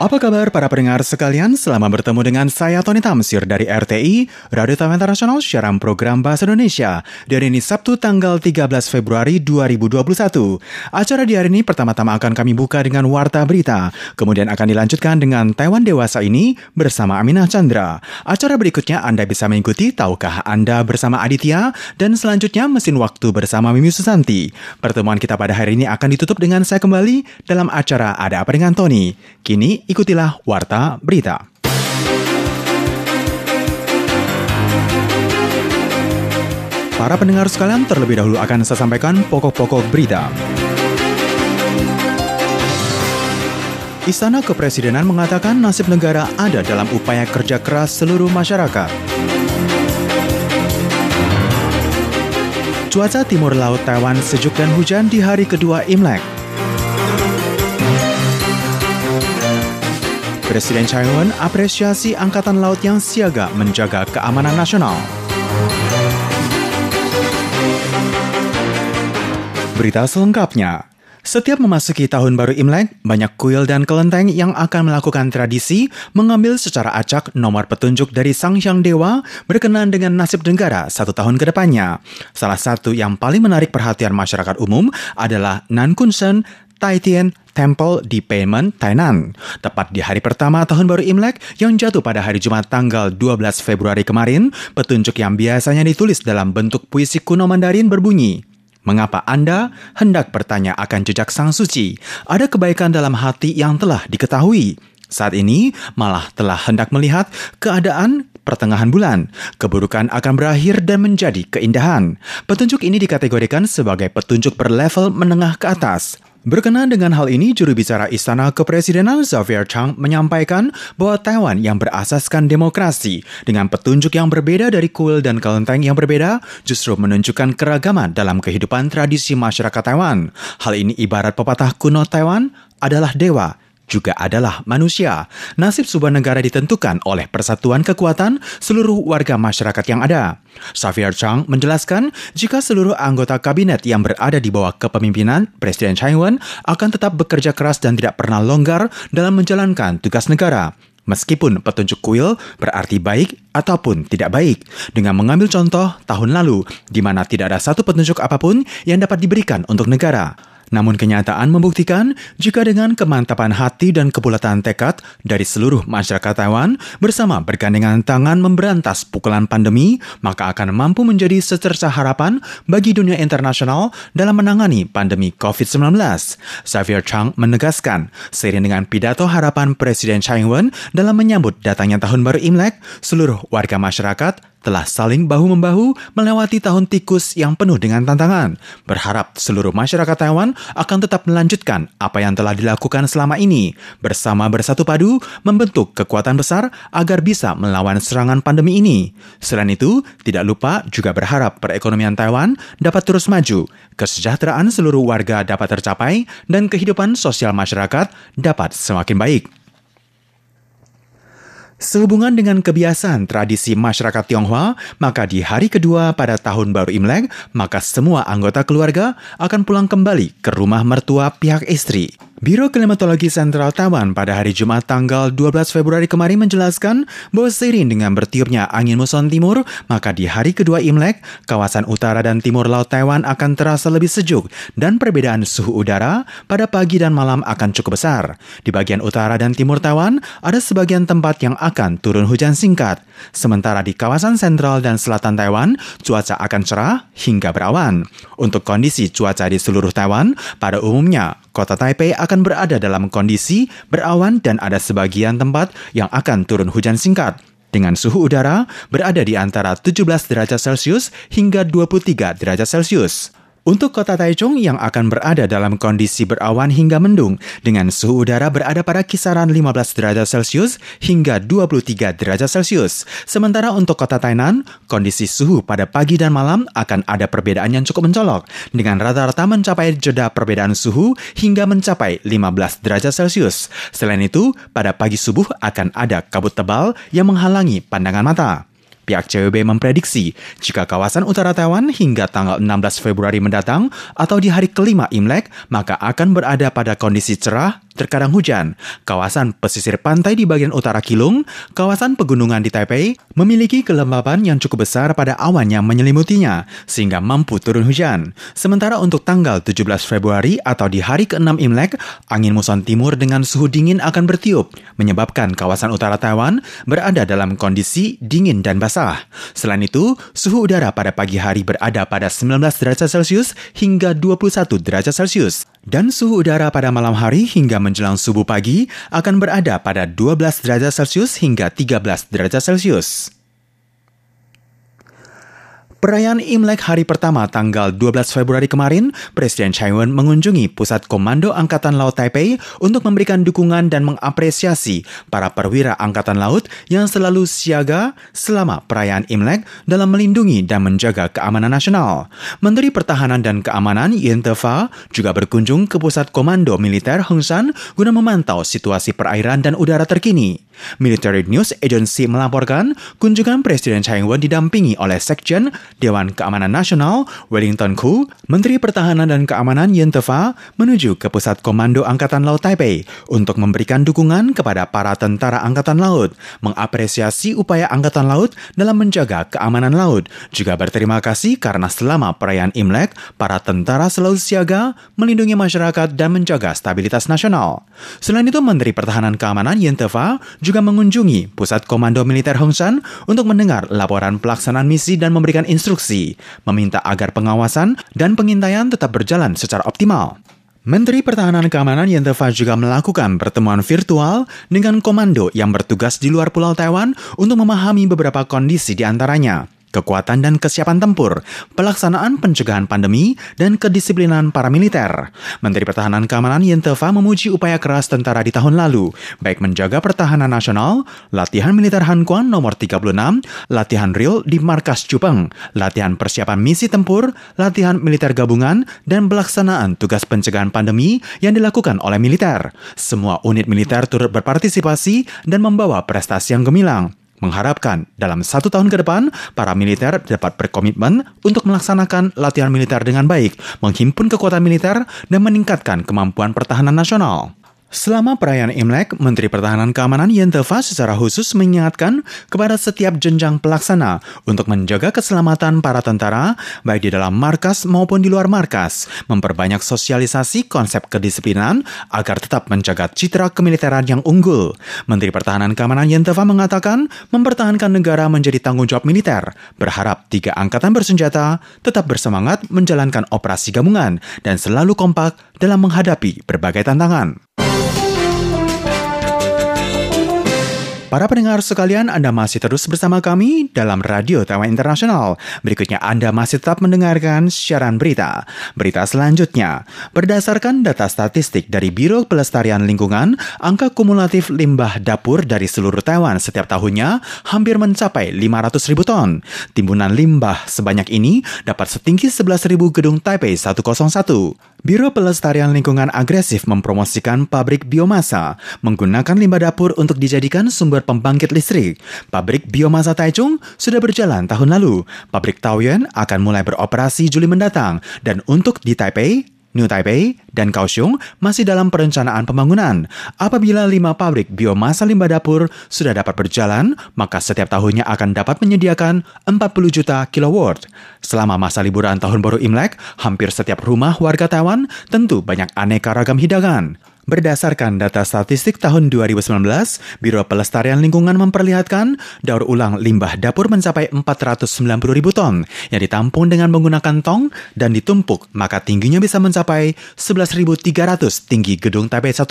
Apa kabar para pendengar sekalian? Selamat bertemu dengan saya Tony Tamsir dari RTI, Radio Taiwan Internasional siaran program Bahasa Indonesia. Dan ini Sabtu tanggal 13 Februari 2021. Acara di hari ini pertama-tama akan kami buka dengan Warta Berita. Kemudian akan dilanjutkan dengan Taiwan Dewasa ini bersama Aminah Chandra. Acara berikutnya Anda bisa mengikuti Tahukah Anda bersama Aditya? Dan selanjutnya Mesin Waktu bersama Mimi Susanti. Pertemuan kita pada hari ini akan ditutup dengan saya kembali dalam acara Ada Apa Dengan Tony. Kini ikutilah Warta Berita. Para pendengar sekalian, terlebih dahulu akan saya sampaikan pokok-pokok berita. Istana Kepresidenan mengatakan nasib negara ada dalam upaya kerja keras seluruh masyarakat. Cuaca timur laut Taiwan sejuk dan hujan di hari kedua Imlek. Presiden Chai Ing-wen apresiasi Angkatan Laut yang siaga menjaga keamanan nasional. Berita selengkapnya. Setiap memasuki tahun baru Imlek, banyak kuil dan kelenteng yang akan melakukan tradisi mengambil secara acak nomor petunjuk dari Sang Hyang Dewa berkenaan dengan nasib negara satu tahun ke depannya. Salah satu yang paling menarik perhatian masyarakat umum adalah Nan Kun Shen Taitian Temple di Payment, Tainan. Tepat di hari pertama tahun baru Imlek yang jatuh pada hari Jumat tanggal 12 Februari kemarin, petunjuk yang biasanya ditulis dalam bentuk puisi kuno Mandarin berbunyi, Mengapa Anda hendak bertanya akan jejak Sang Suci? Ada kebaikan dalam hati yang telah diketahui. Saat ini malah telah hendak melihat keadaan pertengahan bulan. Keburukan akan berakhir dan menjadi keindahan. Petunjuk ini dikategorikan sebagai petunjuk berlevel menengah ke atas. Berkenaan dengan hal ini, juru bicara Istana Kepresidenan Xavier Chang menyampaikan bahwa Taiwan yang berasaskan demokrasi dengan petunjuk yang berbeda dari kuil dan kelenteng yang berbeda justru menunjukkan keragaman dalam kehidupan tradisi masyarakat Taiwan. Hal ini ibarat pepatah kuno Taiwan adalah dewa juga adalah manusia. Nasib sebuah negara ditentukan oleh persatuan kekuatan seluruh warga masyarakat yang ada. Xavier Chang menjelaskan jika seluruh anggota kabinet yang berada di bawah kepemimpinan Presiden Chai Ing-wen akan tetap bekerja keras dan tidak pernah longgar dalam menjalankan tugas negara. Meskipun petunjuk kuil berarti baik ataupun tidak baik, dengan mengambil contoh tahun lalu, di mana tidak ada satu petunjuk apa pun yang dapat diberikan untuk negara. Namun kenyataan membuktikan jika dengan kemantapan hati dan kebulatan tekad dari seluruh masyarakat Taiwan bersama bergandengan tangan memberantas pukulan pandemi, maka akan mampu menjadi secerca harapan bagi dunia internasional dalam menangani pandemi COVID-19. Xavier Chang menegaskan, seiring dengan pidato harapan Presiden Chai Ing-wen dalam menyambut datangnya tahun baru Imlek, seluruh warga masyarakat telah saling bahu-membahu melewati tahun tikus yang penuh dengan tantangan. Berharap seluruh masyarakat Taiwan akan tetap melanjutkan apa yang telah dilakukan selama ini, bersama bersatu padu membentuk kekuatan besar agar bisa melawan serangan pandemi ini. Selain itu, tidak lupa juga berharap perekonomian Taiwan dapat terus maju, kesejahteraan seluruh warga dapat tercapai, dan kehidupan sosial masyarakat dapat semakin baik. Sehubungan dengan kebiasaan tradisi masyarakat Tionghoa, maka di hari kedua pada tahun baru Imlek, maka semua anggota keluarga akan pulang kembali ke rumah mertua pihak istri. Biro Klimatologi Sentral Taiwan pada hari Jumat tanggal 12 Februari kemarin menjelaskan bahwa seiring dengan bertiupnya angin muson timur, maka di hari kedua Imlek, kawasan utara dan timur laut Taiwan akan terasa lebih sejuk dan perbedaan suhu udara pada pagi dan malam akan cukup besar. Di bagian utara dan timur Taiwan, ada sebagian tempat yang akan turun hujan singkat. Sementara di kawasan sentral dan selatan Taiwan, cuaca akan cerah hingga berawan. Untuk kondisi cuaca di seluruh Taiwan, pada umumnya kota Taipei akan berada dalam kondisi berawan dan ada sebagian tempat yang akan turun hujan singkat. Dengan suhu udara berada di antara 17 derajat Celcius hingga 23 derajat Celcius. Untuk kota Taichung yang akan berada dalam kondisi berawan hingga mendung dengan suhu udara berada pada kisaran 15 derajat Celcius hingga 23 derajat Celcius. Sementara untuk kota Tainan, kondisi suhu pada pagi dan malam akan ada perbedaan yang cukup mencolok dengan rata-rata mencapai jeda perbedaan suhu hingga mencapai 15 derajat Celcius. Selain itu, pada pagi subuh akan ada kabut tebal yang menghalangi pandangan mata. Pihak CWB memprediksi jika kawasan utara Taiwan hingga tanggal 16 Februari mendatang atau di hari kelima Imlek, maka akan berada pada kondisi cerah terkadang hujan. Kawasan pesisir pantai di bagian utara Kilung, kawasan pegunungan di Taipei, memiliki kelembaban yang cukup besar pada awan yang menyelimutinya, sehingga mampu turun hujan. Sementara untuk tanggal 17 Februari atau di hari ke-6 Imlek, angin muson timur dengan suhu dingin akan bertiup, menyebabkan kawasan utara Taiwan berada dalam kondisi dingin dan basah. Selain itu, suhu udara pada pagi hari berada pada 19 derajat Celcius hingga 21 derajat Celcius. Dan suhu udara pada malam hari hingga menjelang subuh pagi akan berada pada 12 derajat Celcius hingga 13 derajat Celcius. Perayaan Imlek hari pertama tanggal 12 Februari kemarin, Presiden Chai Wen mengunjungi Pusat Komando Angkatan Laut Taipei untuk memberikan dukungan dan mengapresiasi para perwira Angkatan Laut yang selalu siaga selama perayaan Imlek dalam melindungi dan menjaga keamanan nasional. Menteri Pertahanan dan Keamanan Yen Tefa juga berkunjung ke Pusat Komando Militer Hong San guna memantau situasi perairan dan udara terkini. Military News Agency melaporkan kunjungan Presiden Chai Ing-wen didampingi oleh Sekjen Dewan Keamanan Nasional Wellington Koo, Menteri Pertahanan dan Keamanan Yen Tefa menuju ke Pusat Komando Angkatan Laut Taipei untuk memberikan dukungan kepada para tentara Angkatan Laut, mengapresiasi upaya Angkatan Laut dalam menjaga keamanan laut, juga berterima kasih karena selama perayaan Imlek, para tentara selalu siaga, melindungi masyarakat dan menjaga stabilitas nasional. Selain itu, Menteri Pertahanan Keamanan Yen Tefa juga mengunjungi Pusat Komando Militer Hong San untuk mendengar laporan pelaksanaan misi dan memberikan instruksi, meminta agar pengawasan dan pengintaian tetap berjalan secara optimal. Menteri Pertahanan Keamanan Yentefa juga melakukan pertemuan virtual dengan komando yang bertugas di luar Pulau Taiwan untuk memahami beberapa kondisi di antaranya kekuatan dan kesiapan tempur, pelaksanaan pencegahan pandemi, dan kedisiplinan para militer. Menteri Pertahanan Keamanan Yentefa memuji upaya keras tentara di tahun lalu, baik menjaga pertahanan nasional, latihan militer Hankuan nomor 36, latihan real di markas Cupeng, latihan persiapan misi tempur, latihan militer gabungan, dan pelaksanaan tugas pencegahan pandemi yang dilakukan oleh militer. Semua unit militer turut berpartisipasi dan membawa prestasi yang gemilang mengharapkan dalam satu tahun ke depan, para militer dapat berkomitmen untuk melaksanakan latihan militer dengan baik, menghimpun kekuatan militer, dan meningkatkan kemampuan pertahanan nasional. Selama perayaan Imlek, Menteri Pertahanan Keamanan Yenteva secara khusus mengingatkan kepada setiap jenjang pelaksana untuk menjaga keselamatan para tentara, baik di dalam markas maupun di luar markas, memperbanyak sosialisasi konsep kedisiplinan agar tetap menjaga citra kemiliteran yang unggul. Menteri Pertahanan Keamanan Yenteva mengatakan mempertahankan negara menjadi tanggung jawab militer, berharap tiga angkatan bersenjata tetap bersemangat menjalankan operasi gabungan dan selalu kompak dalam menghadapi berbagai tantangan. Para pendengar sekalian, Anda masih terus bersama kami dalam Radio Taiwan Internasional. Berikutnya Anda masih tetap mendengarkan siaran berita. Berita selanjutnya, berdasarkan data statistik dari Biro Pelestarian Lingkungan, angka kumulatif limbah dapur dari seluruh Taiwan setiap tahunnya hampir mencapai 500 ribu ton. Timbunan limbah sebanyak ini dapat setinggi 11 ribu gedung Taipei 101. Biro Pelestarian Lingkungan agresif mempromosikan pabrik biomasa, menggunakan limbah dapur untuk dijadikan sumber pembangkit listrik. Pabrik biomasa Taichung sudah berjalan tahun lalu. Pabrik Taoyuan akan mulai beroperasi Juli mendatang. Dan untuk di Taipei, New Taipei dan Kaohsiung masih dalam perencanaan pembangunan. Apabila lima pabrik biomasa limbah dapur sudah dapat berjalan, maka setiap tahunnya akan dapat menyediakan 40 juta kilowatt. Selama masa liburan tahun baru Imlek, hampir setiap rumah warga Taiwan tentu banyak aneka ragam hidangan. Berdasarkan data statistik tahun 2019, Biro Pelestarian Lingkungan memperlihatkan daur ulang limbah dapur mencapai 490 ribu ton yang ditampung dengan menggunakan tong dan ditumpuk, maka tingginya bisa mencapai 11.300 tinggi gedung Taipei 101.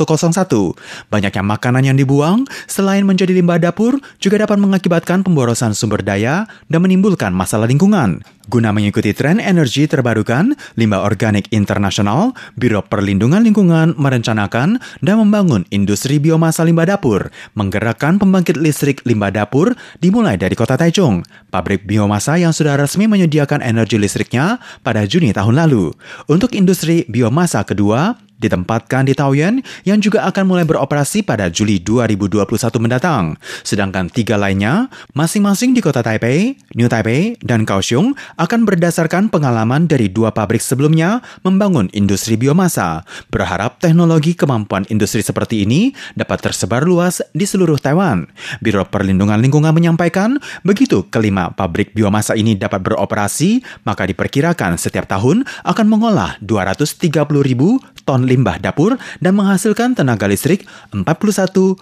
Banyaknya makanan yang dibuang, selain menjadi limbah dapur, juga dapat mengakibatkan pemborosan sumber daya dan menimbulkan masalah lingkungan. Guna mengikuti tren energi terbarukan, Limbah Organik Internasional, Biro Perlindungan Lingkungan merencanakan dan membangun industri biomasa limbah dapur, menggerakkan pembangkit listrik limbah dapur dimulai dari kota Taichung, pabrik biomasa yang sudah resmi menyediakan energi listriknya pada Juni tahun lalu. Untuk industri biomasa kedua, ditempatkan di Taoyuan yang juga akan mulai beroperasi pada Juli 2021 mendatang. Sedangkan tiga lainnya, masing-masing di kota Taipei, New Taipei, dan Kaohsiung akan berdasarkan pengalaman dari dua pabrik sebelumnya membangun industri biomasa. Berharap teknologi kemampuan industri seperti ini dapat tersebar luas di seluruh Taiwan. Biro Perlindungan Lingkungan menyampaikan, begitu kelima pabrik biomasa ini dapat beroperasi, maka diperkirakan setiap tahun akan mengolah 230 ribu ton limbah dapur dan menghasilkan tenaga listrik 41,97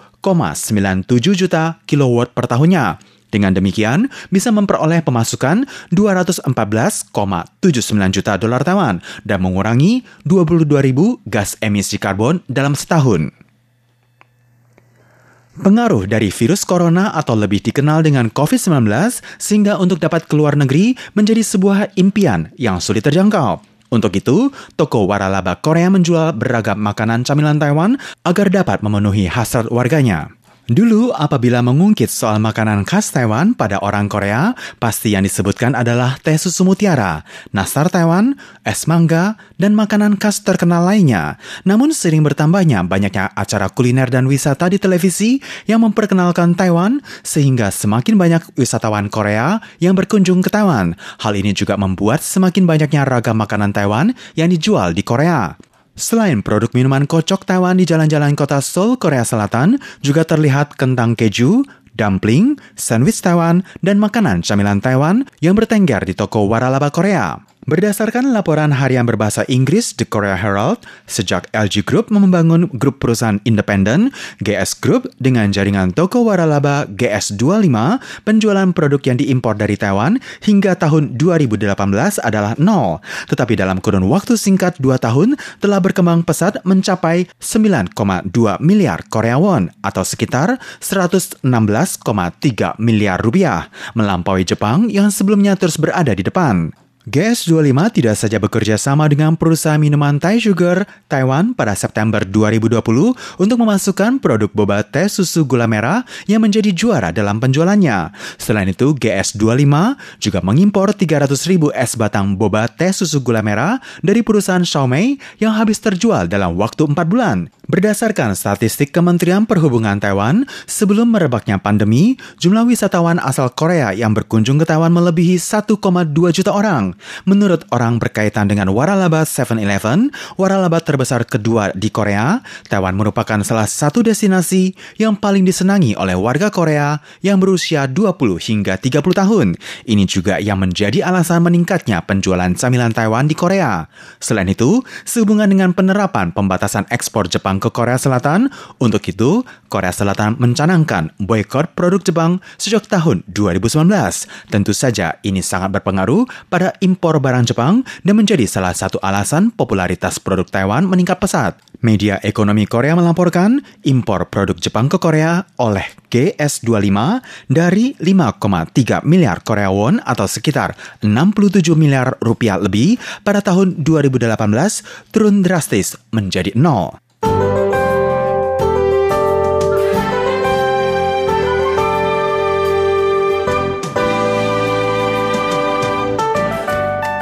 juta kilowatt per tahunnya. Dengan demikian, bisa memperoleh pemasukan 214,79 juta dolar Taiwan dan mengurangi 22 ribu gas emisi karbon dalam setahun. Pengaruh dari virus corona atau lebih dikenal dengan COVID-19 sehingga untuk dapat keluar negeri menjadi sebuah impian yang sulit terjangkau. Untuk itu, toko waralaba Korea menjual beragam makanan camilan Taiwan agar dapat memenuhi hasrat warganya. Dulu, apabila mengungkit soal makanan khas Taiwan pada orang Korea, pasti yang disebutkan adalah teh susu mutiara, nastar Taiwan, es mangga, dan makanan khas terkenal lainnya. Namun sering bertambahnya banyaknya acara kuliner dan wisata di televisi yang memperkenalkan Taiwan, sehingga semakin banyak wisatawan Korea yang berkunjung ke Taiwan. Hal ini juga membuat semakin banyaknya ragam makanan Taiwan yang dijual di Korea. Selain produk minuman kocok Taiwan di jalan-jalan kota Seoul, Korea Selatan, juga terlihat kentang keju, dumpling, sandwich Taiwan, dan makanan camilan Taiwan yang bertengger di toko waralaba Korea. Berdasarkan laporan harian berbahasa Inggris The Korea Herald, sejak LG Group membangun grup perusahaan independen GS Group dengan jaringan toko waralaba GS25, penjualan produk yang diimpor dari Taiwan hingga tahun 2018 adalah nol. Tetapi dalam kurun waktu singkat 2 tahun telah berkembang pesat mencapai 9,2 miliar Korea won atau sekitar 116,3 miliar rupiah, melampaui Jepang yang sebelumnya terus berada di depan. GS25 tidak saja bekerja sama dengan perusahaan minuman Thai Sugar Taiwan pada September 2020 untuk memasukkan produk boba teh susu gula merah yang menjadi juara dalam penjualannya. Selain itu, GS25 juga mengimpor 300 ribu es batang boba teh susu gula merah dari perusahaan Xiaomi yang habis terjual dalam waktu 4 bulan. Berdasarkan statistik Kementerian Perhubungan Taiwan, sebelum merebaknya pandemi, jumlah wisatawan asal Korea yang berkunjung ke Taiwan melebihi 1,2 juta orang. Menurut orang berkaitan dengan waralaba 7-Eleven, waralaba terbesar kedua di Korea, Taiwan merupakan salah satu destinasi yang paling disenangi oleh warga Korea yang berusia 20 hingga 30 tahun. Ini juga yang menjadi alasan meningkatnya penjualan camilan Taiwan di Korea. Selain itu, sehubungan dengan penerapan pembatasan ekspor Jepang ke Korea Selatan. Untuk itu, Korea Selatan mencanangkan boykot produk Jepang sejak tahun 2019. Tentu saja ini sangat berpengaruh pada impor barang Jepang dan menjadi salah satu alasan popularitas produk Taiwan meningkat pesat. Media ekonomi Korea melaporkan impor produk Jepang ke Korea oleh GS25 dari 5,3 miliar Korea won atau sekitar 67 miliar rupiah lebih pada tahun 2018 turun drastis menjadi nol.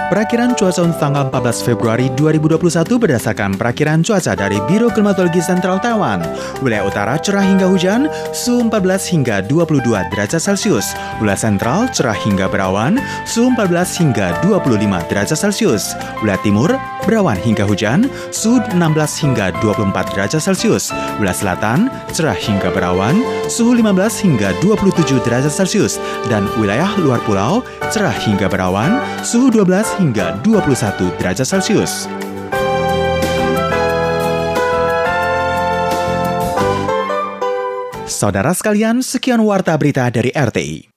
Perakiran cuaca untuk tanggal 14 Februari 2021 berdasarkan perakiran cuaca dari Biro Klimatologi Sentral Taiwan. Wilayah utara cerah hingga hujan, suhu 14 hingga 22 derajat Celcius. Wilayah sentral cerah hingga berawan, suhu 14 hingga 25 derajat Celcius. Wilayah timur berawan hingga hujan, suhu 16 hingga 24 derajat Celcius. Wilayah selatan cerah hingga berawan, suhu 15 hingga 27 derajat Celcius. Dan wilayah luar pulau cerah hingga berawan, suhu 12 hingga 21 derajat Celcius. Saudara sekalian, sekian warta berita dari RTI.